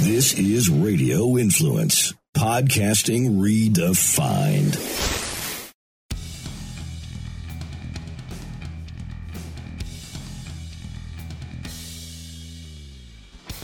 This is Radio Influence, podcasting redefined.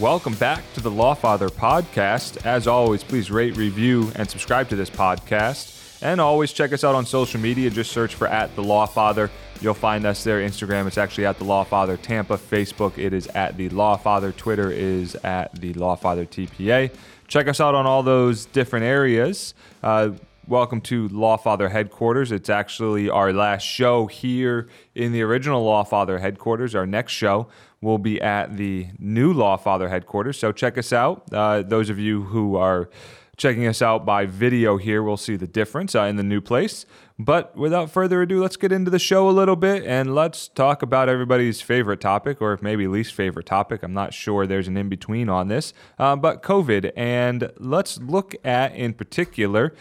Welcome back to the Lawfather podcast. As always, please rate, review, and subscribe to this podcast. And always check us out on social media. Just search for at the Lawfather. You'll find us there. Instagram, it's actually at the Lawfather Tampa. Facebook, it is at the Lawfather. Twitter is at the Lawfather TPA. Check us out on all those different areas. Uh, welcome to Lawfather headquarters. It's actually our last show here in the original Lawfather headquarters. Our next show will be at the new Lawfather headquarters. So check us out. Uh, those of you who are checking us out by video here will see the difference uh, in the new place. But without further ado, let's get into the show a little bit and let's talk about everybody's favorite topic, or maybe least favorite topic. I'm not sure there's an in between on this, uh, but COVID. And let's look at, in particular,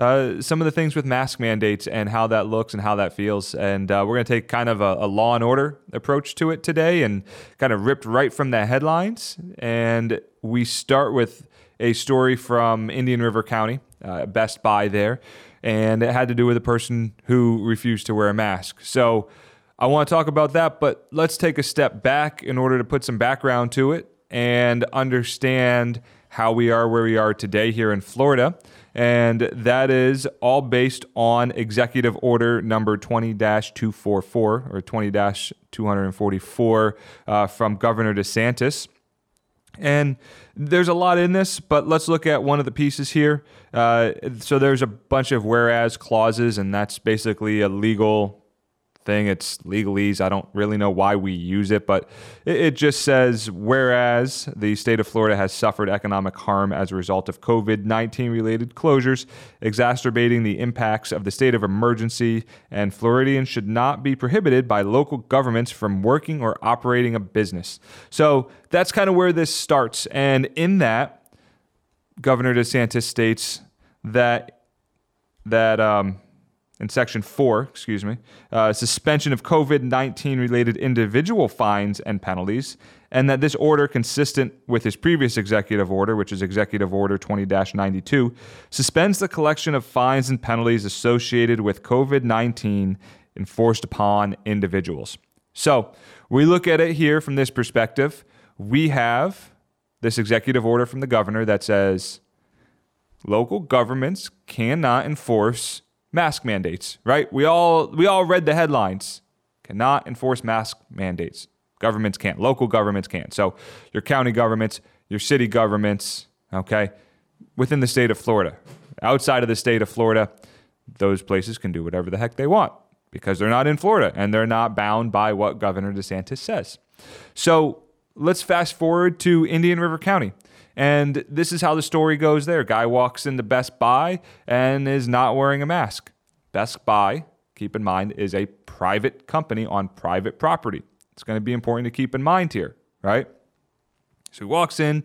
uh, some of the things with mask mandates and how that looks and how that feels. And uh, we're going to take kind of a, a, law and order approach to it today and kind of ripped right from the headlines. And we start with a story from Indian River County, uh, Best Buy there. And it had to do with a person who refused to wear a mask. So I want to talk about that, but let's take a step back in order to put some background to it and understand how we are where we are today here in Florida and that is all based on Executive Order number 20 244 or 20 244 uh, from Governor DeSantis. And there's a lot in this, but let's look at one of the pieces here. Uh, so there's a bunch of whereas clauses, and that's basically a legal thing. It's legalese. I don't really know why we use it, but it, just says whereas the state of Florida has suffered economic harm as a result of COVID 19 related closures, exacerbating the impacts of the state of emergency, and Floridians should not be prohibited by local governments from working or operating a business. So that's kind of where this starts. And in that, Governor DeSantis states that that um, in section four, excuse me, uh, suspension of COVID 19 related individual fines and penalties, and that this order, consistent with his previous executive order, which is Executive Order 20 92, suspends the collection of fines and penalties associated with COVID 19 enforced upon individuals. So we look at it here from this perspective. We have this executive order from the governor that says local governments cannot enforce mask mandates, right? We all we all read the headlines. Cannot enforce mask mandates. Governments can't. Local governments can't. So your county governments, your city governments, okay, within the state of Florida. Outside of the state of Florida, those places can do whatever the heck they want because they're not in Florida and they're not bound by what Governor DeSantis says. So let's fast forward to Indian River County. And this is how the story goes there. Guy walks into Best Buy and is not wearing a mask. Best Buy, keep in mind, is a private company on private property. It's going to be important to keep in mind here, right? So he walks in,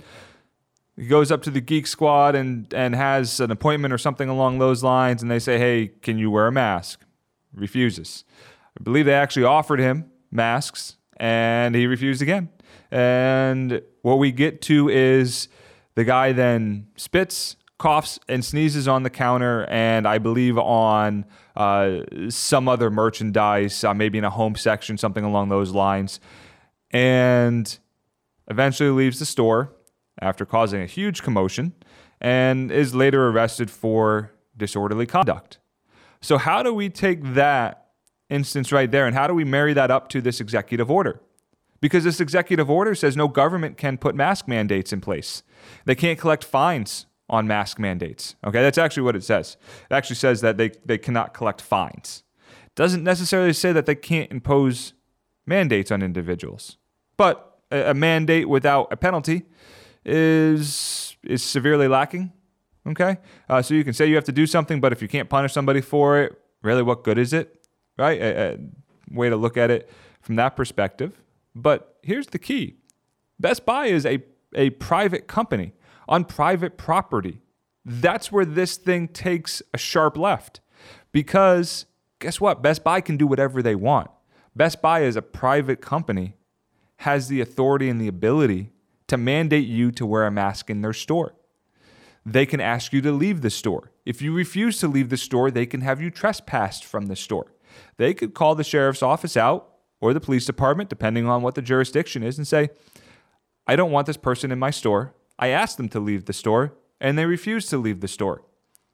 he goes up to the Geek Squad and, and has an appointment or something along those lines, and they say, Hey, can you wear a mask? Refuses. I believe they actually offered him masks, and he refused again. And what we get to is the guy then spits, coughs, and sneezes on the counter, and I believe on uh, some other merchandise, uh, maybe in a home section, something along those lines. And eventually leaves the store after causing a huge commotion and is later arrested for disorderly conduct. So, how do we take that instance right there and how do we marry that up to this executive order? Because this executive order says no government can put mask mandates in place. They can't collect fines on mask mandates. Okay, that's actually what it says. It actually says that they, they cannot collect fines. Doesn't necessarily say that they can't impose mandates on individuals. But a, a mandate without a penalty is is severely lacking. Okay, uh, so you can say you have to do something, but if you can't punish somebody for it, really, what good is it? Right? A, a way to look at it from that perspective. But here's the key Best Buy is a, a private company on private property. That's where this thing takes a sharp left. Because guess what? Best Buy can do whatever they want. Best Buy, as a private company, has the authority and the ability to mandate you to wear a mask in their store. They can ask you to leave the store. If you refuse to leave the store, they can have you trespassed from the store. They could call the sheriff's office out or the police department, depending on what the jurisdiction is, and say, I don't want this person in my store. I asked them to leave the store, and they refuse to leave the store.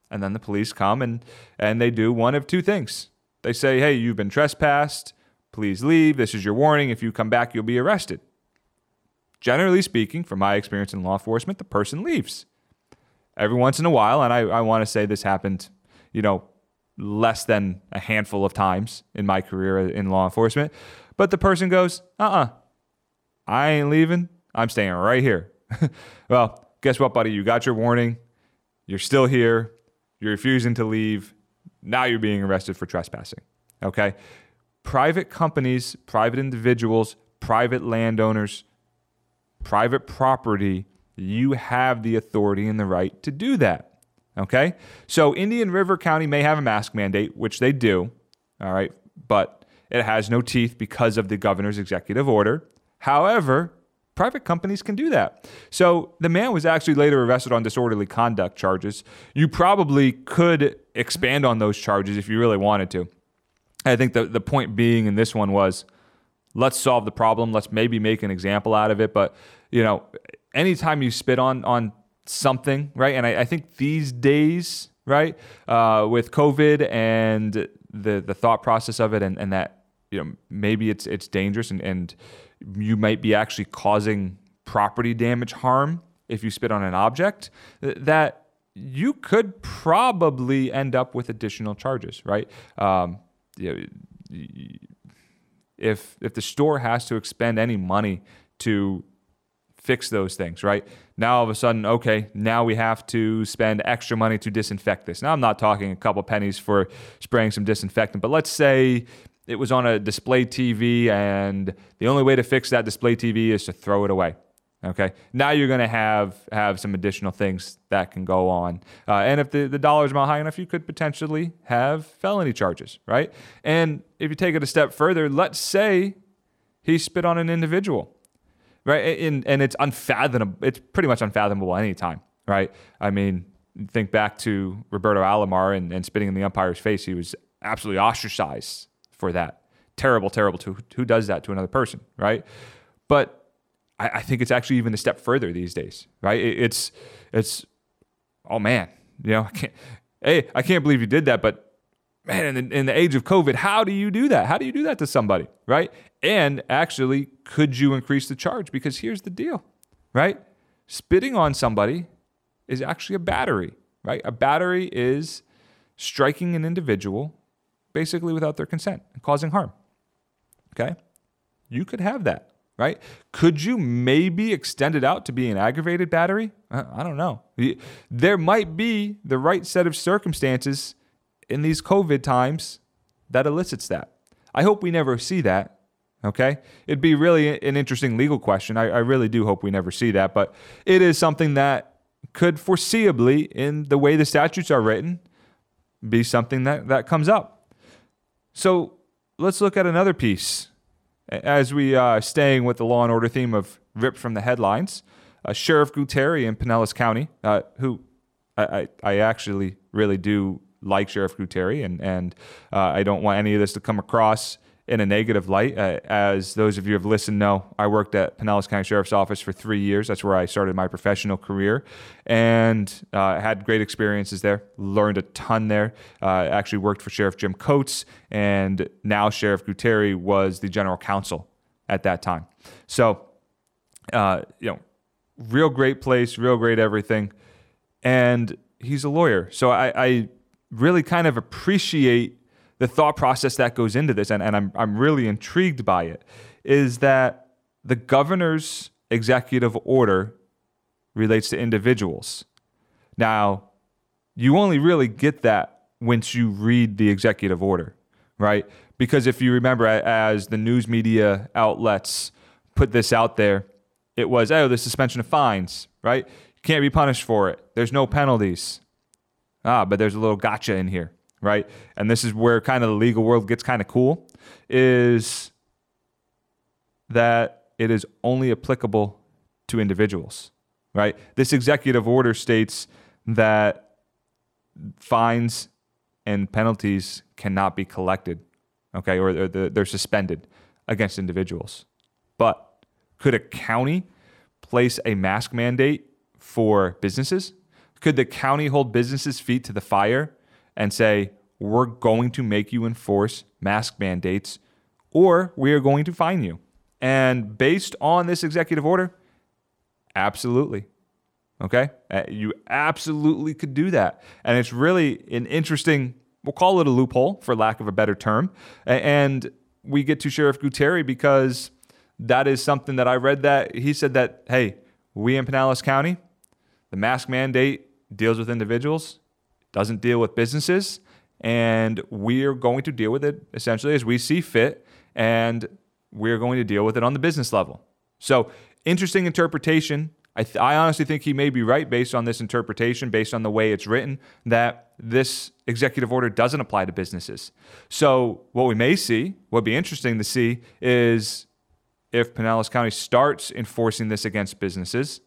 And then the police come and, and they do one of two things. They say, Hey, you've been trespassed. Please leave. This is your warning. If you come back, you'll be arrested. Generally speaking, from my experience in law enforcement, the person leaves. Every once in a while, and I, I want to say this happened, you know, less than a handful of times in my career in law enforcement, but the person goes, uh uh-uh, uh, I ain't leaving. I'm staying right here. well, guess what, buddy? You got your warning. You're still here. You're refusing to leave. Now you're being arrested for trespassing. Okay? Private companies, private individuals, private landowners, private property, you have the authority and the right to do that. Okay? So Indian River County may have a mask mandate, which they do. All right? But it has no teeth because of the governor's executive order. However, private companies can do that. So the man was actually later arrested on disorderly conduct charges. You probably could expand on those charges if you really wanted to. I think the, the point being in this one was let's solve the problem. Let's maybe make an example out of it. But, you know, anytime you spit on on something, right? And I, I think these days, right, uh, with COVID and the the thought process of it and, and that, you know, maybe it's it's dangerous and, and you might be actually causing property damage harm if you spit on an object, that you could probably end up with additional charges, right? Um, you know, if if the store has to expend any money to fix those things, right? Now all of a sudden, okay, now we have to spend extra money to disinfect this. Now I'm not talking a couple pennies for spraying some disinfectant, but let's say it was on a display TV and the only way to fix that display TV is to throw it away. Okay. Now you're going to have have some additional things that can go on, uh, and if the the dollar's amount high enough, you could potentially have felony charges, right? And if you take it a step further, let's say he spit on an individual, right? And and it's unfathomable. It's pretty much unfathomable anytime, right? I mean, think back to Roberto Alomar and, and spitting in the umpire's face. He was absolutely ostracized for that. Terrible, terrible. To who does that to another person, right? But I, I think it's actually even a step further these days, right? It, it's it's oh man, you know, I can't, hey, I can't believe you did that, but man, in the, in the age of COVID, how do you do that? How do you do that to somebody, right? And actually, could you increase the charge? Because here's the deal, right? Spitting on somebody is actually a battery, right? A battery is striking an individual basically without their consent and causing harm. Okay? You could have that right? Could you maybe extend it out to be an aggravated battery? Uh, I don't know. There might be the right set of circumstances in these COVID times that elicits that. I hope we never see that. Okay. It'd be really an interesting legal question. I, I really do hope we never see that, but it is something that could foreseeably, in the way the statutes are written, be something that, that comes up. So let's look at another piece as we are uh, staying with the law and order theme of ripped from the headlines, uh, Sheriff Gualtieri in Pinellas County, uh, who I, I, I, actually really do like Sheriff Gualtieri, and and uh, I don't want any of this to come across in a negative light. Uh, as those of you who have listened know, I worked at Pinellas County Sheriff's Office for three years. That's where I started my professional career and uh, had great experiences there. Learned a ton there. Uh, actually worked for Sheriff Jim Coats, and now Sheriff Gualtieri was the general counsel at that time. So, uh, you know, real great place, real great everything. And he's a lawyer. So I, I really kind of appreciate the thought process that goes into this, and, and I'm, I'm really intrigued by it, is that the governor's executive order relates to individuals. Now, you only really get that once you read the executive order, right? Because if you remember, as the news media outlets put this out there, it was, oh, the suspension of fines, right? You can't be punished for it. There's no penalties. Ah, but there's a little gotcha in here right? And this is where kind of the legal world gets kind of cool is that it is only applicable to individuals, right? This executive order states that fines and penalties cannot be collected, okay, or they're suspended against individuals. But could a county place a mask mandate for businesses? Could the county hold businesses' feet to the fire and say, we're going to make you enforce mask mandates or we are going to fine you? And based on this executive order, absolutely. Okay? Uh, you absolutely could do that. And it's really an interesting, we'll call it a loophole for lack of a better term. And we get to Sheriff Gualtieri because that is something that I read that he said that, hey, we in Pinellas County, the mask mandate deals with individuals, doesn't deal with businesses, and we're going to deal with it essentially as we see fit, and we're going to deal with it on the business level. So, interesting interpretation. I, th- I honestly think he may be right based on this interpretation, based on the way it's written, that this executive order doesn't apply to businesses. So, what we may see, what would be interesting to see, is if Pinellas County starts enforcing this against businesses,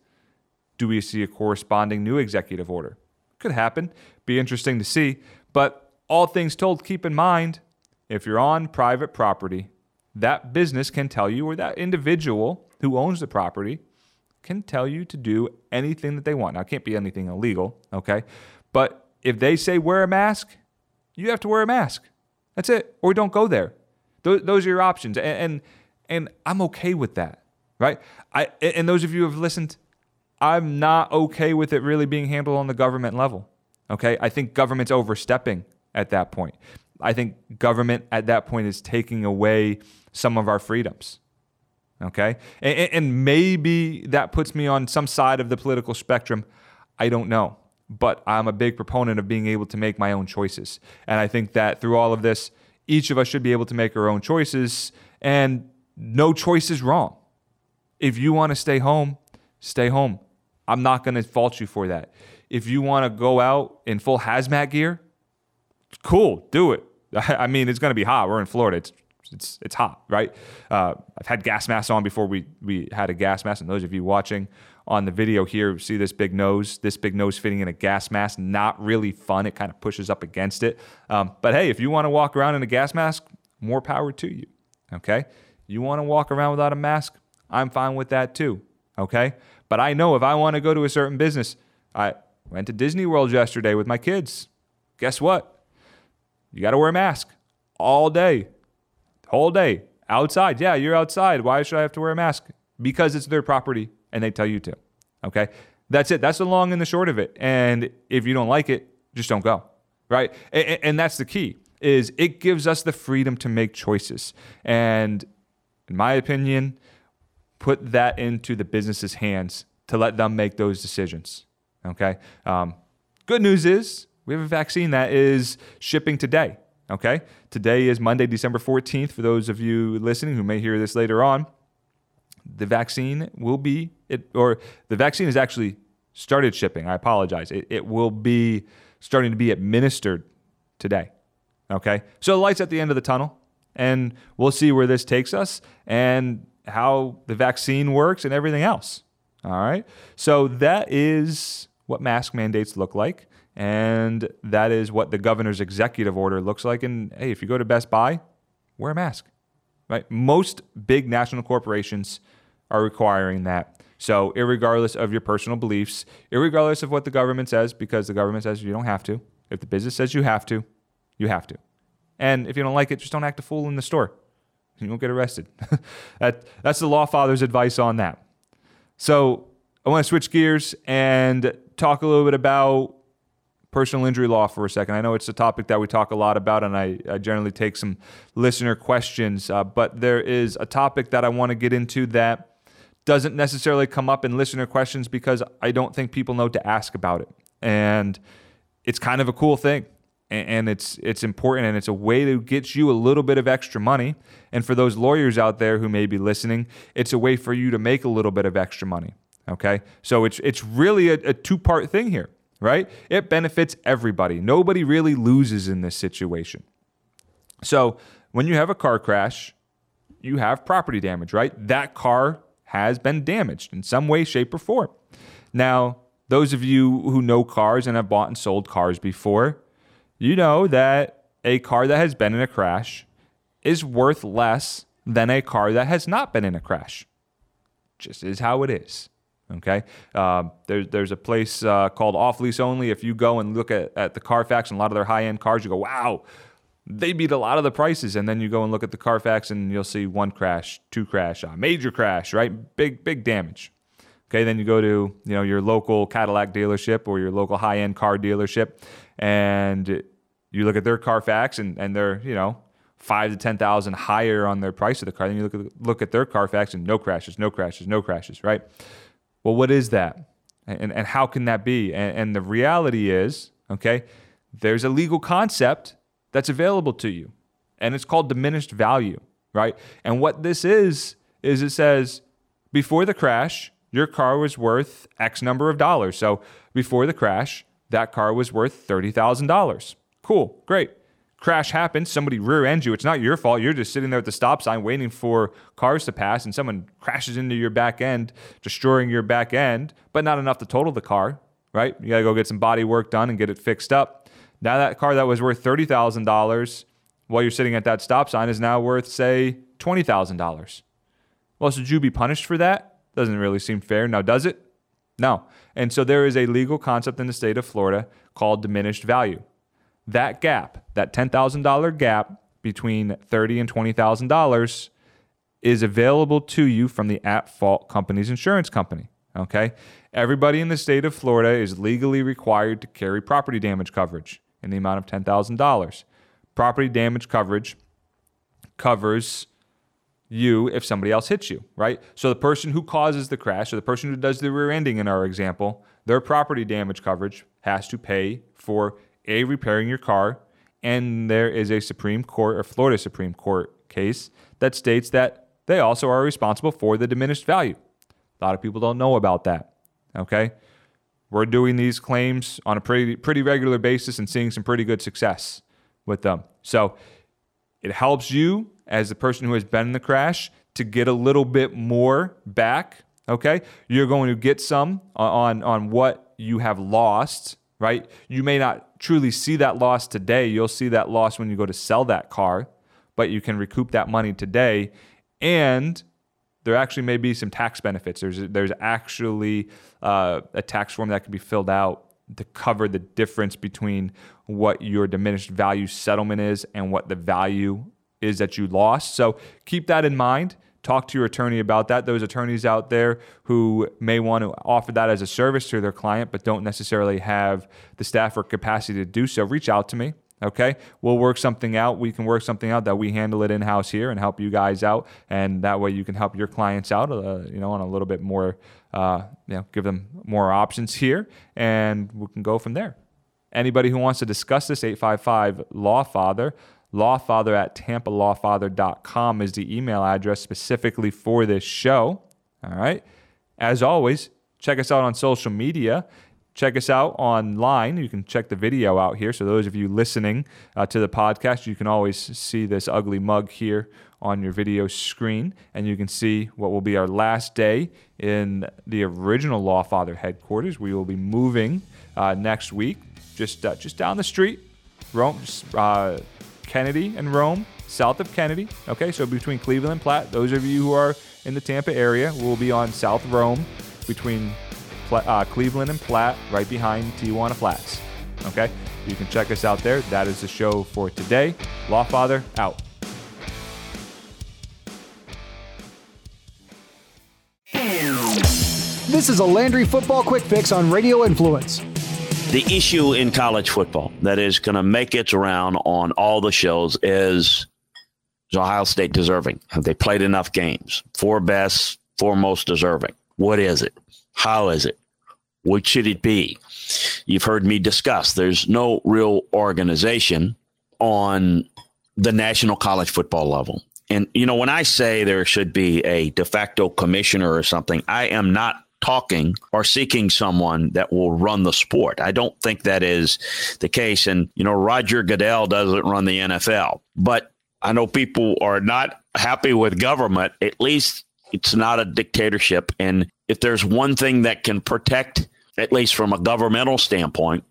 do we see a corresponding new executive order? Could happen. Be interesting to see. But all things told, keep in mind if you're on private property, that business can tell you, or that individual who owns the property can tell you to do anything that they want. Now, it can't be anything illegal, okay? But if they say wear a mask, you have to wear a mask. That's it. Or don't go there. Those are your options. And, and, and I'm okay with that, right? I, and those of you who have listened, I'm not okay with it really being handled on the government level. Okay. I think government's overstepping at that point. I think government at that point is taking away some of our freedoms. Okay. And, and, maybe that puts me on some side of the political spectrum. I don't know. But I'm a big proponent of being able to make my own choices. And I think that through all of this, each of us should be able to make our own choices. And no choice is wrong. If you want to stay home, stay home. I'm not going to fault you for that. If you want to go out in full hazmat gear, cool, do it. I mean, it's going to be hot. We're in Florida. It's it's it's hot, right? Uh, I've had gas masks on before we we had a gas mask. And those of you watching on the video here see this big nose, this big nose fitting in a gas mask. Not really fun. It kind of pushes up against it. Um, but hey, if you want to walk around in a gas mask, more power to you. Okay, you want to walk around without a mask? I'm fine with that too. Okay. But I know if I want to go to a certain business, I went to Disney World yesterday with my kids. Guess what? You got to wear a mask all day, whole day, outside. Yeah, you're outside. Why should I have to wear a mask? Because it's their property and they tell you to. Okay. That's it. That's the long and the short of it. And if you don't like it, just don't go. Right. And, and that's the key is it gives us the freedom to make choices. And in my opinion, put that into the business's hands to let them make those decisions. Okay. Um, good news is we have a vaccine that is shipping today. Okay. Today is Monday, December 14th. For those of you listening who may hear this later on, the vaccine will be, it, or the vaccine has actually started shipping. I apologize. It, it will be starting to be administered today. Okay. So the light's at the end of the tunnel, and we'll see where this takes us. And how the vaccine works and everything else. All right. So that is what mask mandates look like. And that is what the governor's executive order looks like. And hey, if you go to Best Buy, wear a mask. Right? Most big national corporations are requiring that. So, regardless of your personal beliefs, regardless of what the government says, because the government says you don't have to. If the business says you have to, you have to. And if you don't like it, just don't act a fool in the store you won't get arrested. that, that's the law father's advice on that. So I want to switch gears and talk a little bit about personal injury law for a second. I know it's a topic that we talk a lot about, and I, I generally take some listener questions, uh, but there is a topic that I want to get into that doesn't necessarily come up in listener questions because I don't think people know to ask about it. And it's kind of a cool thing and it's it's important and it's a way to get you a little bit of extra money. And for those lawyers out there who may be listening it's a way for you to make a little bit of extra money okay? So it's it's really a, a two part thing here right? It benefits everybody. Nobody really loses in this situation. So when you have a car crash you have property damage right? That car has been damaged in some way, shape, or form. Now, those of you who know cars and have bought and sold cars before, you know that a car that has been in a crash is worth less than a car that has not been in a crash. Just is how it is. Okay. Uh, there's there's a place uh, called Off Lease Only. If you go and look at, at the Carfax and a lot of their high end cars, you go, wow, they beat a lot of the prices. And then you go and look at the Carfax and you'll see one crash, two crash, uh, major crash, right? Big big damage. Okay. Then you go to you know your local Cadillac dealership or your local high end car dealership, and you look at their Carfax and and they're you know five to ten thousand higher on their price of the car. Then you look at look at their Carfax and no crashes, no crashes, no crashes, right? Well, what is that? And, and how can that be? And, and the reality is, okay, there's a legal concept that's available to you, and it's called diminished value, right? And what this is, is it says before the crash, your car was worth X number of dollars. So before the crash, that car was worth $30,000. Cool, great crash happens, somebody rear ends you. It's not your fault. You're just sitting there at the stop sign waiting for cars to pass, and someone crashes into your back end, destroying your back end, but not enough to total the car, right? You got to go get some body work done and get it fixed up. Now, that car that was worth $30,000 while you're sitting at that stop sign is now worth, say, $20,000. Well, should you be punished for that? Doesn't really seem fair. Now, does it? No. And so there is a legal concept in the state of Florida called diminished value that gap, that $10,000 gap between 30 and $20,000 is available to you from the at fault company's insurance company. Okay. Everybody in the state of Florida is legally required to carry property damage coverage in the amount of $10,000. Property damage coverage covers you if somebody else hits you, right? So the person who causes the crash or the person who does the rear ending in our example, their property damage coverage has to pay for a, repairing your car, and there is a Supreme Court or Florida Supreme Court case that states that they also are responsible for the diminished value. A lot of people don't know about that. Okay? We're doing these claims on a pretty pretty regular basis and seeing some pretty good success with them. So it helps you as the person who has been in the crash to get a little bit more back. Okay? You're going to get some on on what you have lost, right? You may not truly see that loss today. You'll see that loss when you go to sell that car, but you can recoup that money today. And there actually may be some tax benefits. There's there's actually uh, a tax form that can be filled out to cover the difference between what your diminished value settlement is and what the value is that you lost. So keep that in mind talk to your attorney about that. Those attorneys out there who may want to offer that as a service to their client, but don't necessarily have the staff or capacity to do so, reach out to me. Okay, we'll work something out. We can work something out that we handle it in house here and help you guys out, and that way you can help your clients out. Uh, you know, on a little bit more, uh, you know, give them more options here, and we can go from there. Anybody who wants to discuss this, 855 Law Father lawfather at tampalawfather.com is the email address specifically for this show. All right. As always, check us out on social media. Check us out online. You can check the video out here. So, those of you listening uh, to the podcast, you can always see this ugly mug here on your video screen. And you can see what will be our last day in the original Lawfather headquarters. We will be moving uh, next week, just, uh, just down the street. Rome, uh, Kennedy and Rome, south of Kennedy. Okay, so between Cleveland and Platt. Those of you who are in the Tampa area will be on South Rome between uh, Cleveland and Platt, right behind Tijuana Flats. Okay, you can check us out there. That is the show for today. Lawfather out. This is a Landry Football Quick Fix on Radio Influence the issue in college football that is going to make its round on all the shows is is Ohio State deserving? Have they played enough games? Four best, four most deserving. What is it? How is it? What should it be? You've heard me discuss. There's no real organization on the national college football level. And, you know, when I say there should be a de facto commissioner or something, I am not talking or seeking someone that will run the sport. I don't think that is the case. And, you know, Roger Goodell doesn't run the NFL, but I know people are not happy with government. At least it's not a dictatorship. And if there's one thing that can protect, at least from a governmental standpoint,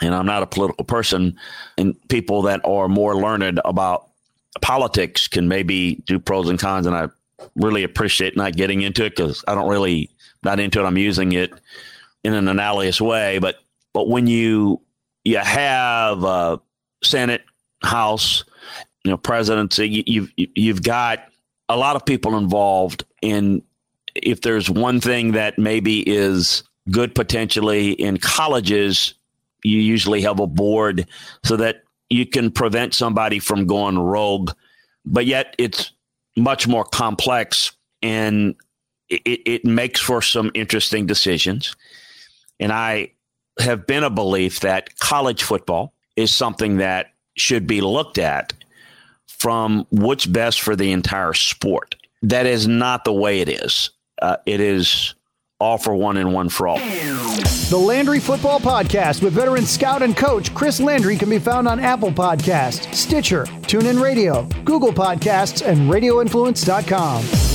and I'm not a political person, and people that are more learned about politics can maybe do pros and cons. And I really appreciate not getting into it because I don't really not into it. I'm using it in an analogous way, but but when you you have a Senate, House, you know, presidency, you, you've you've got a lot of people involved in. If there's one thing that maybe is good potentially in colleges, you usually have a board so that you can prevent somebody from going rogue, but yet it's much more complex and it, it makes for some interesting decisions. And I have been a belief that college football is something that should be looked at from what's best for the entire sport. That is not the way it is. Uh, it is all for one and one for all. The Landry Football Podcast with veteran scout and coach Chris Landry can be found on Apple Podcast, Stitcher, TuneIn Radio, Google Podcasts, and RadioInfluence.com.